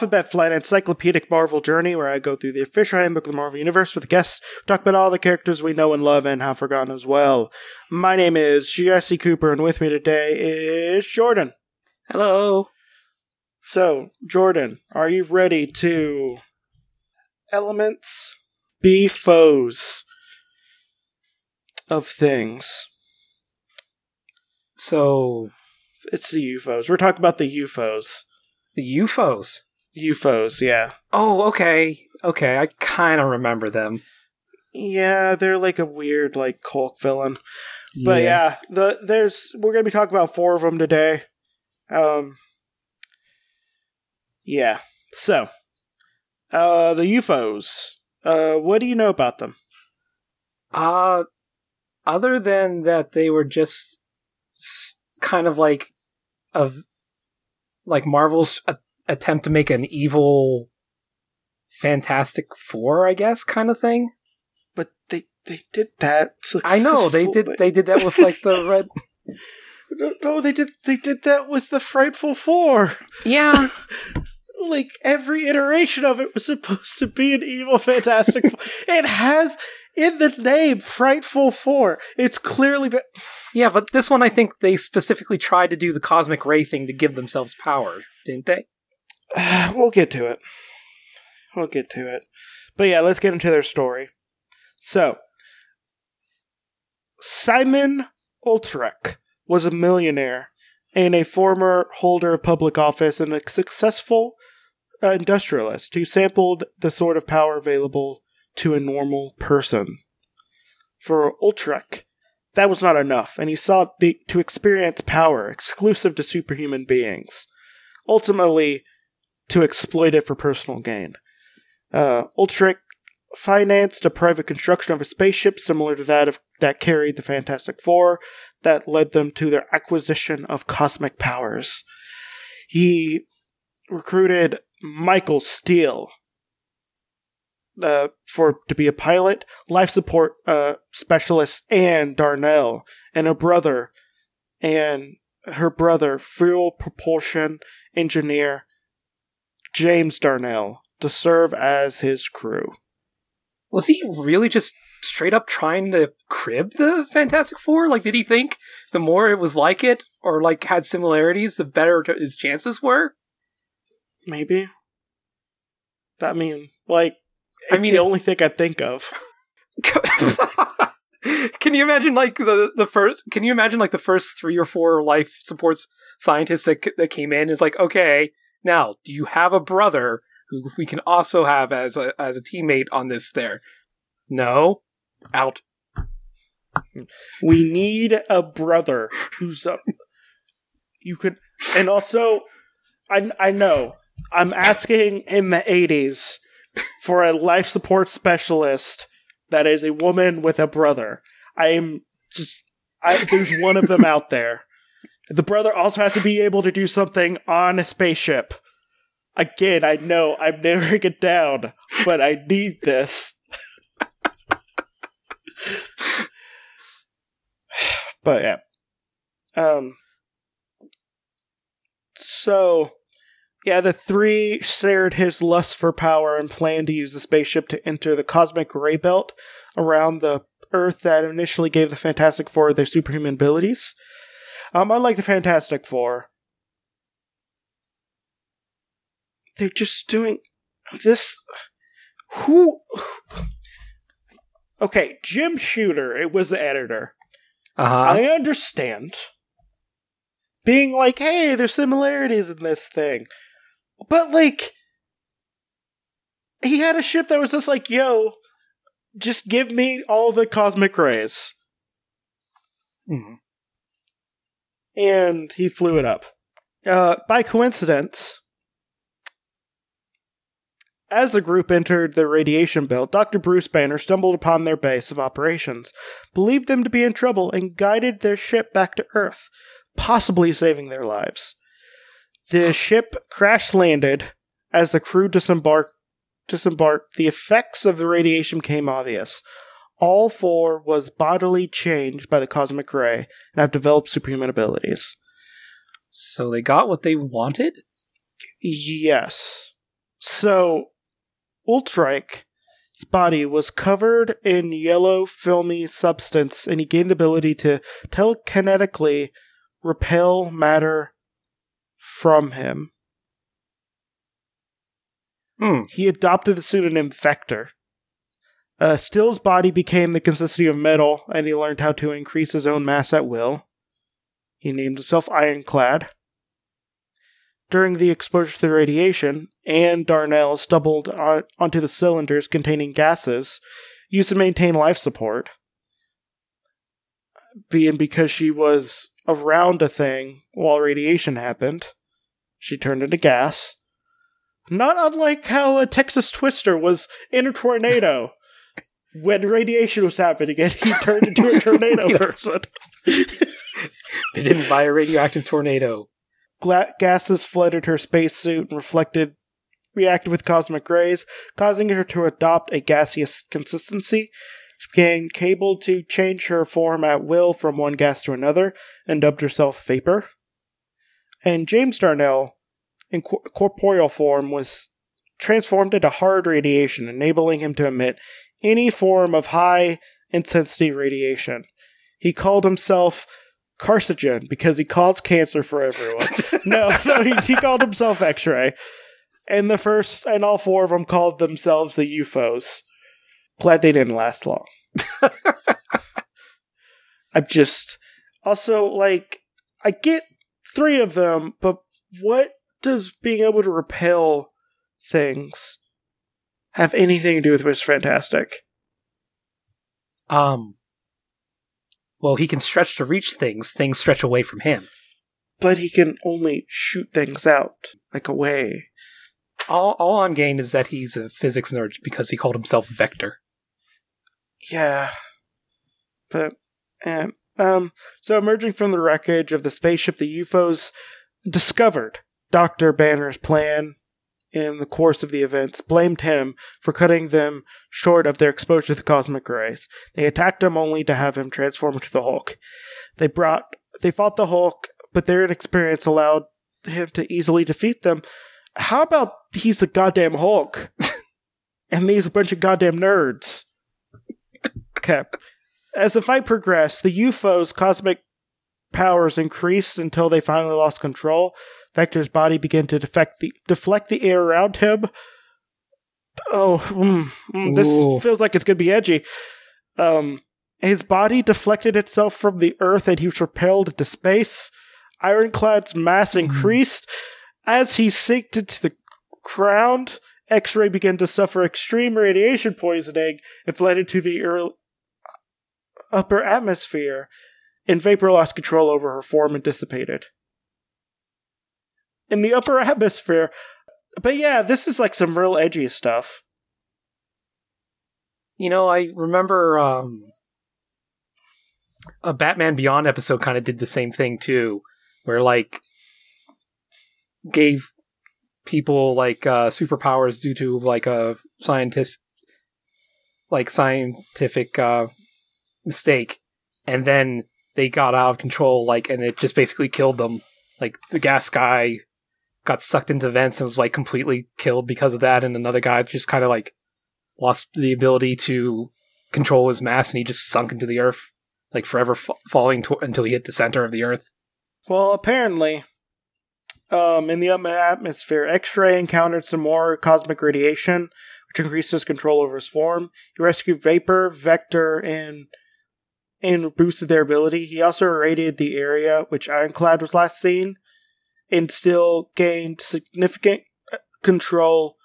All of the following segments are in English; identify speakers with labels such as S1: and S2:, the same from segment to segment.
S1: Alphabet Flight Encyclopedic Marvel Journey, where I go through the official handbook of the Marvel Universe with guests, talk about all the characters we know and love and have forgotten as well. My name is Jesse Cooper, and with me today is Jordan.
S2: Hello.
S1: So, Jordan, are you ready to elements be foes of things?
S2: So
S1: It's the UFOs. We're talking about the UFOs.
S2: the UFOs.
S1: UFOs, yeah.
S2: Oh, okay. Okay, I kind of remember them.
S1: Yeah, they're like a weird like cult villain. But yeah, the there's we're gonna be talking about four of them today. Um, yeah. So, uh, the UFOs. Uh, what do you know about them?
S2: Uh other than that they were just kind of like of like Marvel's a- attempt to make an evil Fantastic 4, I guess, kind of thing.
S1: But they they did that.
S2: I know they did they did that with like the red
S1: No, no, they did they did that with the Frightful Four.
S2: Yeah.
S1: Like every iteration of it was supposed to be an evil Fantastic. Four. It has in the name Frightful Four. It's clearly.
S2: Yeah, but this one I think they specifically tried to do the cosmic ray thing to give themselves power, didn't they?
S1: we'll get to it. We'll get to it. But yeah, let's get into their story. So, Simon Ultrek was a millionaire and a former holder of public office and a successful uh, industrialist who sampled the sort of power available to a normal person. For Ultrek, that was not enough, and he sought the, to experience power exclusive to superhuman beings. Ultimately, to exploit it for personal gain. Uh, financed a private construction of a spaceship similar to that of that carried the Fantastic Four, that led them to their acquisition of cosmic powers. He recruited Michael Steel uh, for to be a pilot, life support uh, specialist, and Darnell, and a brother, and her brother, fuel propulsion engineer James Darnell, to serve as his crew.
S2: Was he really just straight up trying to crib the Fantastic Four? Like, did he think the more it was like it or like had similarities, the better his chances were?
S1: Maybe. That mean, like,
S2: I mean,
S1: the only thing I think of.
S2: can you imagine like the the first? Can you imagine like the first three or four life supports scientists that that came in? Is like, okay, now do you have a brother who we can also have as a as a teammate on this? There, no, out.
S1: We need a brother who's a. You could, and also, I I know I'm asking in the '80s for a life support specialist that is a woman with a brother. I am just, I there's one of them out there. The brother also has to be able to do something on a spaceship. Again, I know I'm narrowing it down, but I need this. but yeah. Um so yeah, the three shared his lust for power and planned to use the spaceship to enter the cosmic ray belt around the Earth that initially gave the Fantastic Four their superhuman abilities. Um, unlike the Fantastic Four, they're just doing this. Who? Okay, Jim Shooter. It was the editor.
S2: Uh huh.
S1: I understand being like, hey, there's similarities in this thing. But, like, he had a ship that was just like, yo, just give me all the cosmic rays.
S2: Mhm.
S1: And he flew it up. Uh, by coincidence, as the group entered the radiation belt, Dr. Bruce Banner stumbled upon their base of operations, believed them to be in trouble, and guided their ship back to Earth, possibly saving their lives. The ship crash landed as the crew disembarked. Disembarked, the effects of the radiation became obvious. All four was bodily changed by the cosmic ray and have developed superhuman abilities.
S2: So they got what they wanted.
S1: Yes. So, Ultrike his body was covered in yellow, filmy substance, and he gained the ability to telekinetically repel matter from him.
S2: Hmm.
S1: He adopted the pseudonym Vector. Uh, Steel's body became the consistency of metal, and he learned how to increase his own mass at will. He named himself Ironclad. During the exposure to the radiation, Ann Darnell stumbled on, onto the cylinders containing gases used to maintain life support. Being because she was around a thing while radiation happened, she turned into gas. Not unlike how a Texas Twister was in a tornado. When radiation was happening and he turned into a tornado person.
S2: They didn't buy a radioactive tornado.
S1: Gla- gases flooded her spacesuit and reflected reacted with cosmic rays, causing her to adopt a gaseous consistency. She became able to change her form at will from one gas to another and dubbed herself Vapor. And James Darnell, in cor- corporeal form, was transformed into hard radiation, enabling him to emit any form of high intensity radiation. He called himself Carcinogen because he caused cancer for everyone. no, no, he, he called himself X-Ray. And the first and all four of them called themselves the UFOs. Glad they didn't last long. I'm just also like I get three of them, but what does being able to repel things have anything to do with Mr. Fantastic?
S2: Um. Well, he can stretch to reach things. Things stretch away from him.
S1: But he can only shoot things out, like away.
S2: All, all I'm getting is that he's a physics nerd because he called himself Vector.
S1: Yeah. But, um, um, so emerging from the wreckage of the spaceship, the UFOs discovered Dr. Banner's plan in the course of the events, blamed him for cutting them short of their exposure to the cosmic rays. They attacked him only to have him transform into the Hulk. They brought, they fought the Hulk, but their inexperience allowed him to easily defeat them. How about he's a goddamn Hulk? and these a bunch of goddamn nerds. Okay. As the fight progressed, the UFO's cosmic powers increased until they finally lost control. Vector's body began to deflect the deflect the air around him. Oh, mm, mm, this
S2: Ooh.
S1: feels like it's gonna be edgy. Um, his body deflected itself from the Earth, and he was propelled into space. Ironclad's mass increased as he sinked into the ground. X-ray began to suffer extreme radiation poisoning and fled into the ear- upper atmosphere, and Vapor lost control over her form and dissipated. In the upper atmosphere, but yeah, this is like some real edgy stuff.
S2: You know, I remember um, a Batman Beyond episode kind of did the same thing too, where like gave people like uh, superpowers due to like a scientist, like scientific uh, mistake, and then they got out of control, like, and it just basically killed them. Like the gas guy got sucked into vents and was like completely killed because of that, and another guy just kind of like lost the ability to control his mass and he just sunk into the earth, like forever fa- falling to- until he hit the center of the earth.
S1: Well, apparently, um, in the atmosphere, X-ray encountered some more cosmic radiation, which increased his control over his form. He rescued Vapor, Vector, and and boosted their ability. He also irradiated the area which Ironclad was last seen, and still gained significant uh, control,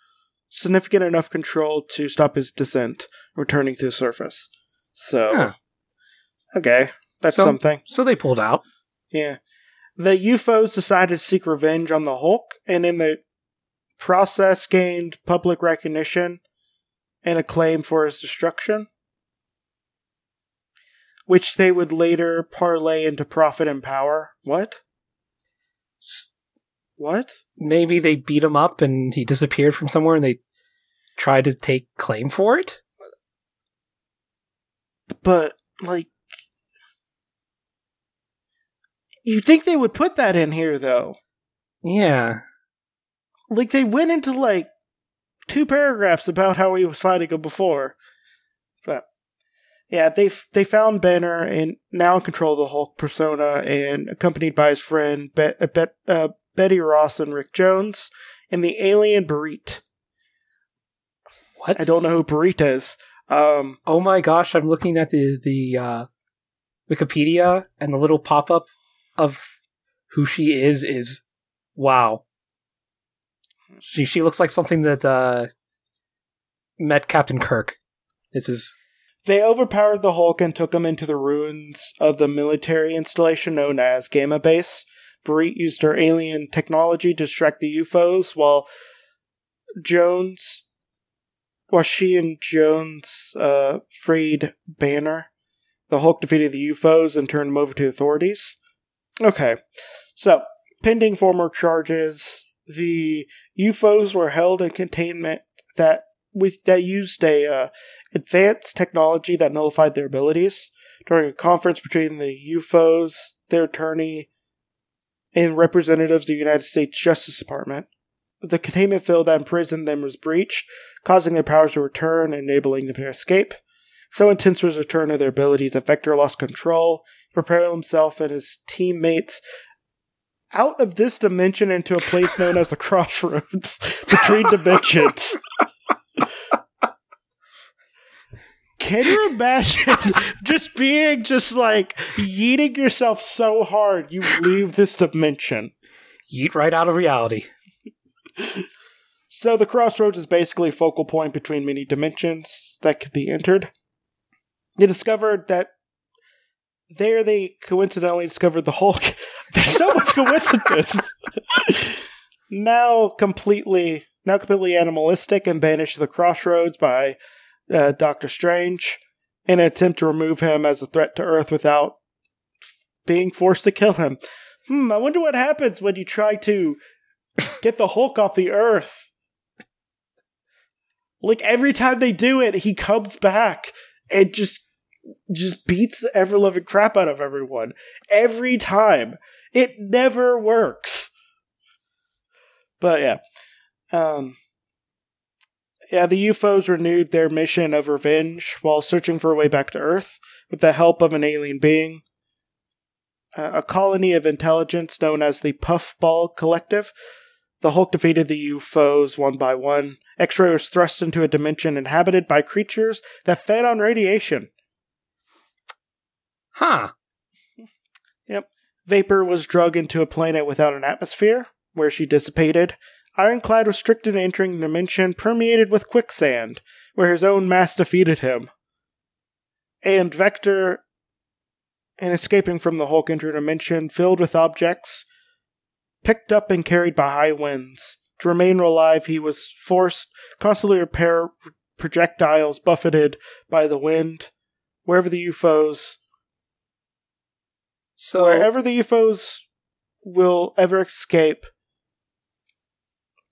S1: significant enough control to stop his descent, returning to the surface. So,
S2: Huh.
S1: okay, that's
S2: So-
S1: something.
S2: So they pulled out.
S1: Yeah. The UFOs decided to seek revenge on the Hulk, and in the process gained public recognition and acclaim for his destruction, which they would later parlay into profit and power. What? What?
S2: Maybe they beat him up and he disappeared from somewhere and they tried to take claim for it?
S1: But, like. You'd think they would put that in here, though?
S2: Yeah.
S1: Like, they went into, like, two paragraphs about how he was fighting him before. But yeah, they they found Banner and now in control of the Hulk persona, and accompanied by his friend Bet, uh, Bet, uh, Betty Ross and Rick Jones, and the alien Bereet.
S2: What?
S1: I don't know who Bereet is. Um,
S2: Oh my gosh, I'm looking at the the uh, Wikipedia and the little pop up of who she is is wow. She she looks like something that uh, met Captain Kirk. This is
S1: They overpowered the Hulk and took him into the ruins of the military installation known as Gamma Base. Used her alien technology to distract the UFOs while Jones, while she and Jones uh, freed Banner. The Hulk defeated the UFOs and turned them over to authorities. Okay, so pending former charges, the UFOs were held in containment that with that used a uh, advanced technology that nullified their abilities during a conference between the UFOs, their attorney, and representatives of the United States Justice Department. The containment field that imprisoned them was breached, causing their powers to return and enabling them to escape. So intense was the return of their abilities that Vector lost control, preparing himself and his teammates out of this dimension into a place known as the Crossroads between dimensions. Can you imagine just being just like yeeting yourself so hard you leave this dimension?
S2: yeet right out of reality.
S1: So the crossroads is basically a focal point between many dimensions that could be entered. They discovered that there they coincidentally discovered the Hulk. There's so much coincidence. now completely now completely animalistic and banished to the crossroads by uh, Doctor Strange in an attempt to remove him as a threat to Earth without being forced to kill him. Hmm, I wonder what happens when you try to get the Hulk off the Earth. Like every time they do it, he comes back and just just beats the ever loving crap out of everyone. Every time. It never works. But yeah. Um yeah, the UFOs renewed their mission of revenge while searching for a way back to Earth with the help of an alien being. Uh, a colony of intelligence known as the Puffball Collective. The Hulk defeated the UFOs one by one. X ray was thrust into a dimension inhabited by creatures that fed on radiation.
S2: Huh. Yep.
S1: Vapor was drug into a planet without an atmosphere, where she dissipated. Ironclad was restricted entering the dimension permeated with quicksand, where his own mass defeated him. And Vector, in escaping from the Hulk entered a dimension filled with objects, picked up and carried by high winds. To remain alive, he was forced constantly to repair projectiles buffeted by the wind. Wherever the UFOs
S2: So
S1: wherever the UFOs will ever escape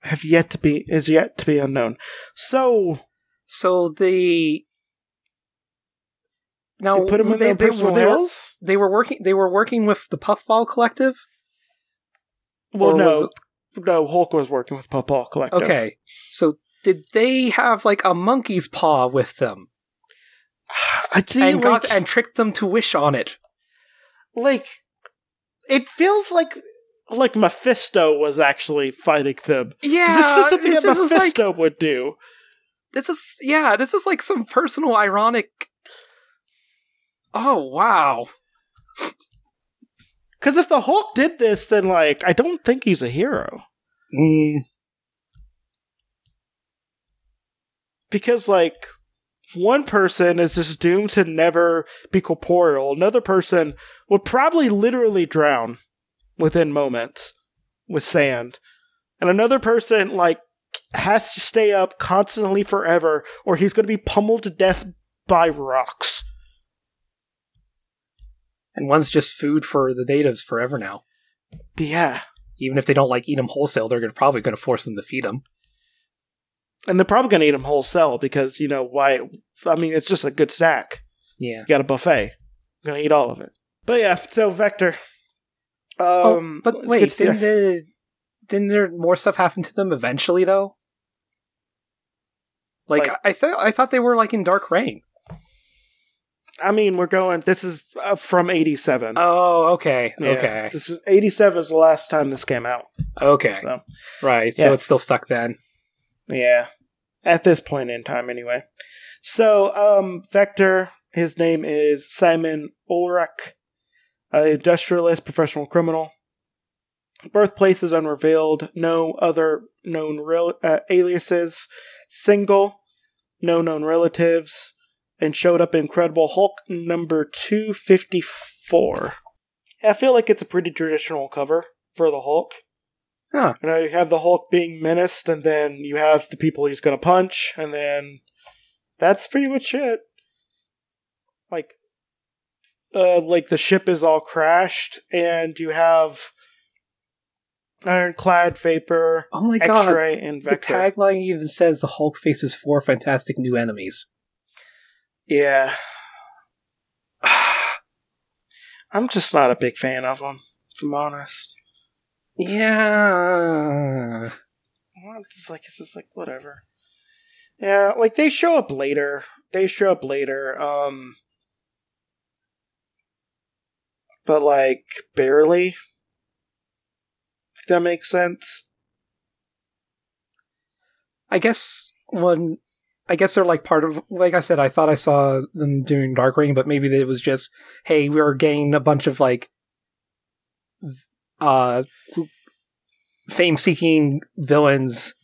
S1: have yet to be is yet to be unknown. So
S2: so the now
S1: they put them in
S2: they,
S1: their
S2: they,
S1: personal
S2: they, were, they were working they were working with the Puffball Collective.
S1: Well,
S2: or
S1: no, no. Hulk was working with Puffball Collective.
S2: Okay, so did they have like a monkey's paw with them
S1: I see.
S2: and
S1: like,
S2: got and tricked them to wish on it?
S1: like it feels like like Mephisto was actually fighting them. 'Cause
S2: Yeah,
S1: this is something
S2: it's
S1: that
S2: just it's like
S1: Mephisto would do.
S2: this is yeah, this is like some personal ironic. Oh wow!
S1: Because if the Hulk did this, then like I don't think he's a hero.
S2: Mm,
S1: because like one person is just doomed to never be corporeal another person would probably literally drown within moments with sand and another person like has to stay up constantly forever or he's going to be pummeled to death by rocks
S2: and one's just food for the natives forever now.
S1: but yeah
S2: Even if they don't like eat them wholesale, they're gonna, probably going to force them to feed them.
S1: and they're probably going to eat them wholesale because you know why i mean it's just a good snack
S2: Yeah.
S1: you got a buffet gonna eat all of it but yeah so vector um
S2: oh, but wait, didn't, the, didn't there more stuff happen to them eventually though? Like,
S1: Like-
S2: I thought I thought they were like in Dark Reign.
S1: I mean, we're going. This is uh, from '87.
S2: Oh, okay,
S1: Yeah,
S2: okay,
S1: This is '87 is the last time this came out.
S2: okay.
S1: So
S2: Right. So it's still stuck then.
S1: yeah, at this point in time, anyway. So, um, Vector. His name is Simon Ulrich, an industrialist, professional criminal. Birthplace is unrevealed. No other known rel- uh, aliases. Single. No known relatives. And showed up in Incredible Hulk number 254. I feel like it's a pretty traditional cover for the Hulk.
S2: Huh.
S1: You know, you have the Hulk being menaced, and then you have the people he's going to punch, and then that's pretty much it. Like, uh, like the ship is all crashed, and you have Ironclad, Vapor,
S2: Oh my god.
S1: X-Ray, and
S2: The tagline even says the Hulk faces four fantastic new enemies.
S1: yeah. I'm just not a big fan of them, if I'm honest.
S2: Yeah.
S1: It's like it's just like whatever. Yeah, like they show up later. They show up later. Um but like barely. If that makes sense.
S2: I guess when I guess they're like part of like I said, I thought I saw them doing Dark Reign, but maybe it was just, hey, we are getting a bunch of like uh fame seeking villains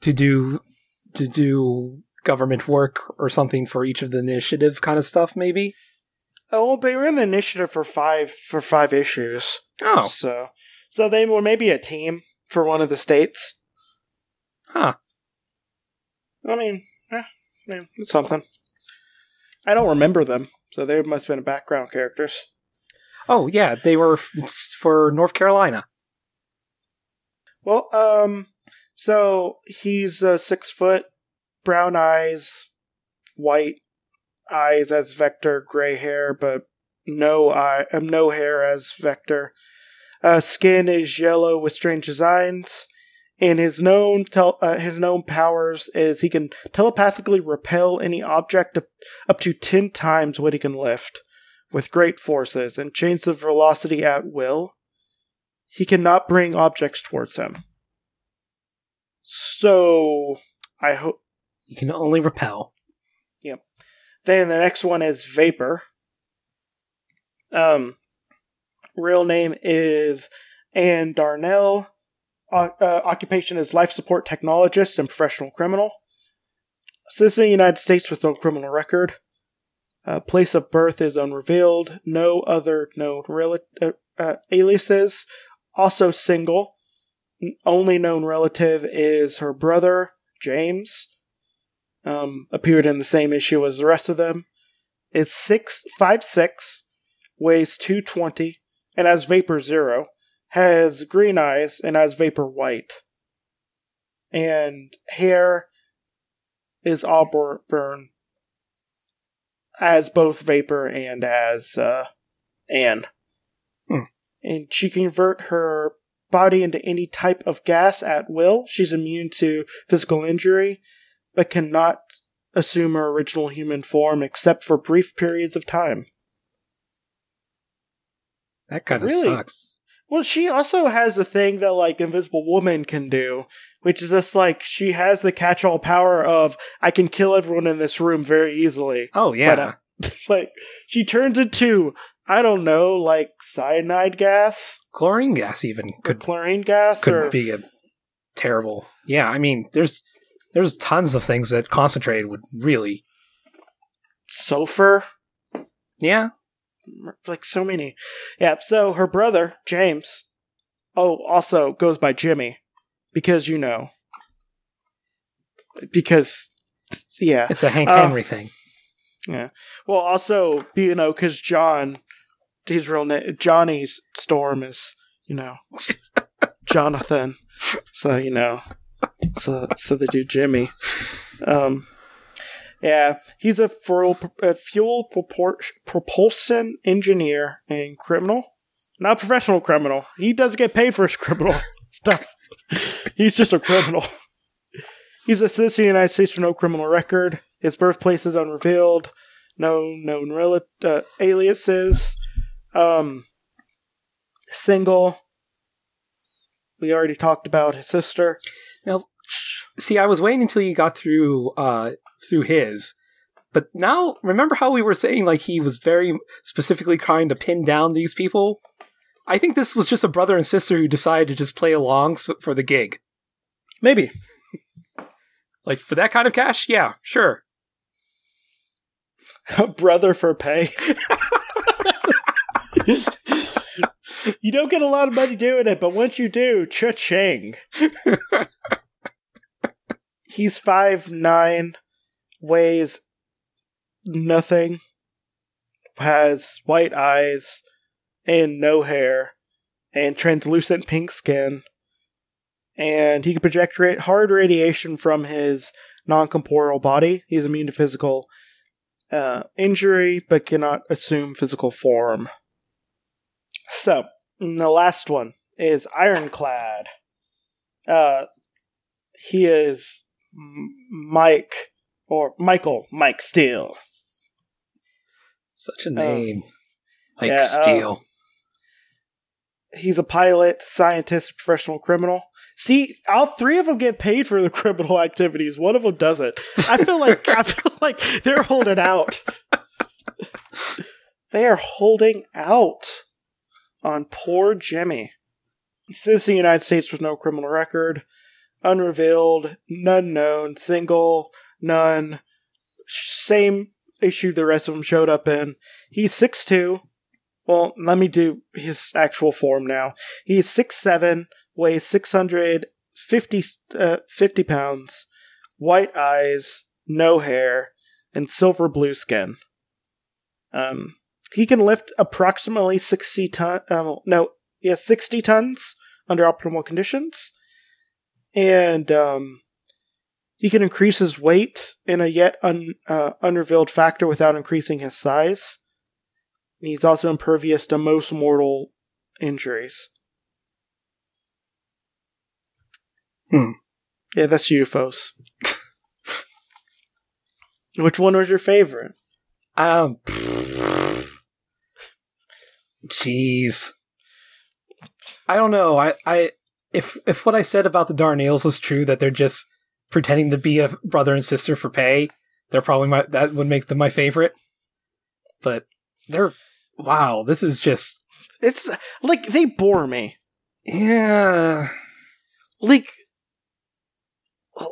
S2: to do to do government work or something for each of the initiative kind of stuff, maybe.
S1: Oh, well, they were in the initiative for five for five issues.
S2: Oh.
S1: So so they were maybe a team for one of the states.
S2: Huh.
S1: I mean, eh, I mean, it's something. I don't remember them, so they must have been background characters.
S2: Oh yeah, they were for North Carolina.
S1: Well, um, so he's uh, six foot, brown eyes, white eyes as Vector, gray hair, but no eye, um, no hair as Vector. Uh, skin is yellow with strange designs, and his known tel- uh, his known powers is he can telepathically repel any object up, to ten times what he can lift, with great forces, and change the velocity at will. He cannot bring objects towards him. So I hope.
S2: You can only repel.
S1: Then the next one is Vapor. Um, real name is Ann Darnell. O- uh, occupation is life support technologist and professional criminal. Citizen of the United States with no criminal record. Uh, place of birth is unrevealed. No other known rel- uh, uh, aliases. Also single. Only known relative is her brother, James. Um, appeared in the same issue as the rest of them. Is six five six, weighs two twenty, and has vapor zero. Has green eyes and has vapor white. And hair is auburn, as both vapor and as uh, Ann.
S2: Hmm.
S1: And she can convert her body into any type of gas at will. She's immune to physical injury, but cannot assume her original human form except for brief periods of time.
S2: That kind of
S1: Really?
S2: sucks.
S1: Well, she also has the thing that like Invisible Woman can do, which is just like she has the catch-all power of I can kill everyone in this room very easily.
S2: Oh yeah.
S1: But, uh, like she turns into I don't know, like cyanide gas
S2: Chlorine gas even could
S1: chlorine gas
S2: could
S1: or
S2: be a terrible. Yeah, I mean, there's there's tons of things that concentrated would really.
S1: sulfur.
S2: Yeah.
S1: like so many. Yeah, so her brother, James, oh, also goes by Jimmy because you know. Because yeah.
S2: It's a Hank
S1: Uh,
S2: Henry thing. Yeah.
S1: Well, also, you know, cuz John his real name Johnny's Storm is, you know, Jonathan. So, you know. So so they do Jimmy. Um yeah, he's a fuel, a fuel propor- propulsion engineer and criminal. Not professional criminal. He doesn't get paid for his criminal stuff. He's just a criminal. He's a citizen of the United States with no criminal record. His birthplace is unrevealed. No known rel- uh, aliases. Um, single. We already talked about his sister.
S2: Now, see, I was waiting until you got through uh through his, but now remember how we were saying like he was very specifically trying to pin down these people. I think this was just a brother and sister who decided to just play along for the gig.
S1: Maybe.
S2: Like for that kind of cash, yeah, sure.
S1: A brother for pay. you don't get a lot of money doing it, but once you do, cha-ching. He's five nine, weighs nothing, has white eyes and no hair, and translucent pink skin, and he can project ra- hard radiation from his non-corporeal body. He's immune to physical uh, injury, but cannot assume physical form. So, and the last one is Ironclad. Uh, he is Mike or Michael Mike Steel.
S2: Such a name. like
S1: yeah, uh,
S2: Steel.
S1: He's a pilot, scientist, professional criminal. See, all three of them get paid for the criminal activities. One of them doesn't. I feel like I feel like they're holding out. they are holding out on poor Jimmy. Of the United States with no criminal record, unrevealed, none known, single, none. Same issue the rest of them showed up in. He's six two. Well, let me do his actual form now. He's six seven, weighs 650 uh, 50 pounds, white eyes, no hair, and silver blue skin. Um, he can lift approximately 60 ton. Um, no, yeah, 60 tons under optimal conditions, and um, he can increase his weight in a yet un, uh, unrevealed factor without increasing his size. He's also impervious to most mortal injuries.
S2: Hmm.
S1: Yeah, that's UFOs. Which one was your favorite?
S2: Um. Jeez. I don't know. I, I, if if what I said about the Darnells was true, that they're just pretending to be a brother and sister for pay, they're probably my that would make them my favorite. But they're wow. This is just
S1: It's like they bore me.
S2: yeah.
S1: Like,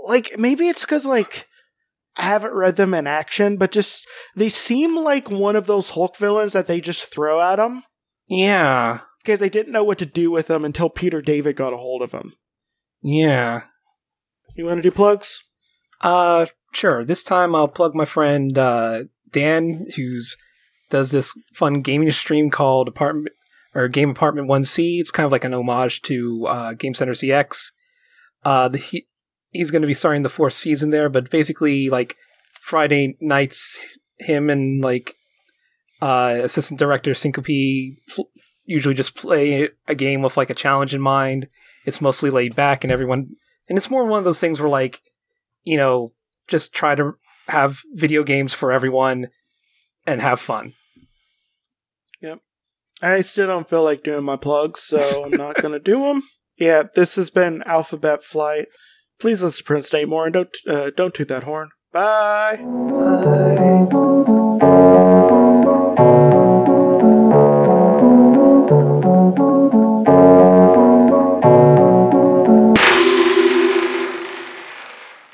S1: like maybe it's because like I haven't read them in action, but just they seem like one of those Hulk villains that they just throw at them
S2: Yeah.
S1: because they didn't know what to do with them until Peter David got a hold of them.
S2: Yeah.
S1: You want to do plugs?
S2: Uh, sure. This time I'll plug my friend uh, Dan, who's does this fun gaming stream called Apartment or Game Apartment One C. It's kind of like an homage to uh, Game Center CX. Uh, the, he he's going to be starting the fourth season there, but basically like Friday nights, him and like uh, assistant director Syncope pl- usually just play a game with like a challenge in mind. It's mostly laid back, and everyone, and it's more one of those things where like you know, just try to have video games for everyone and have fun. Yep.
S1: I still don't feel like doing my plugs, so I'm not going to do them. Yeah, this has been Alphabet Flight. Please listen to Prince Nate more and don't uh, don't toot that horn. Bye.
S2: Bye.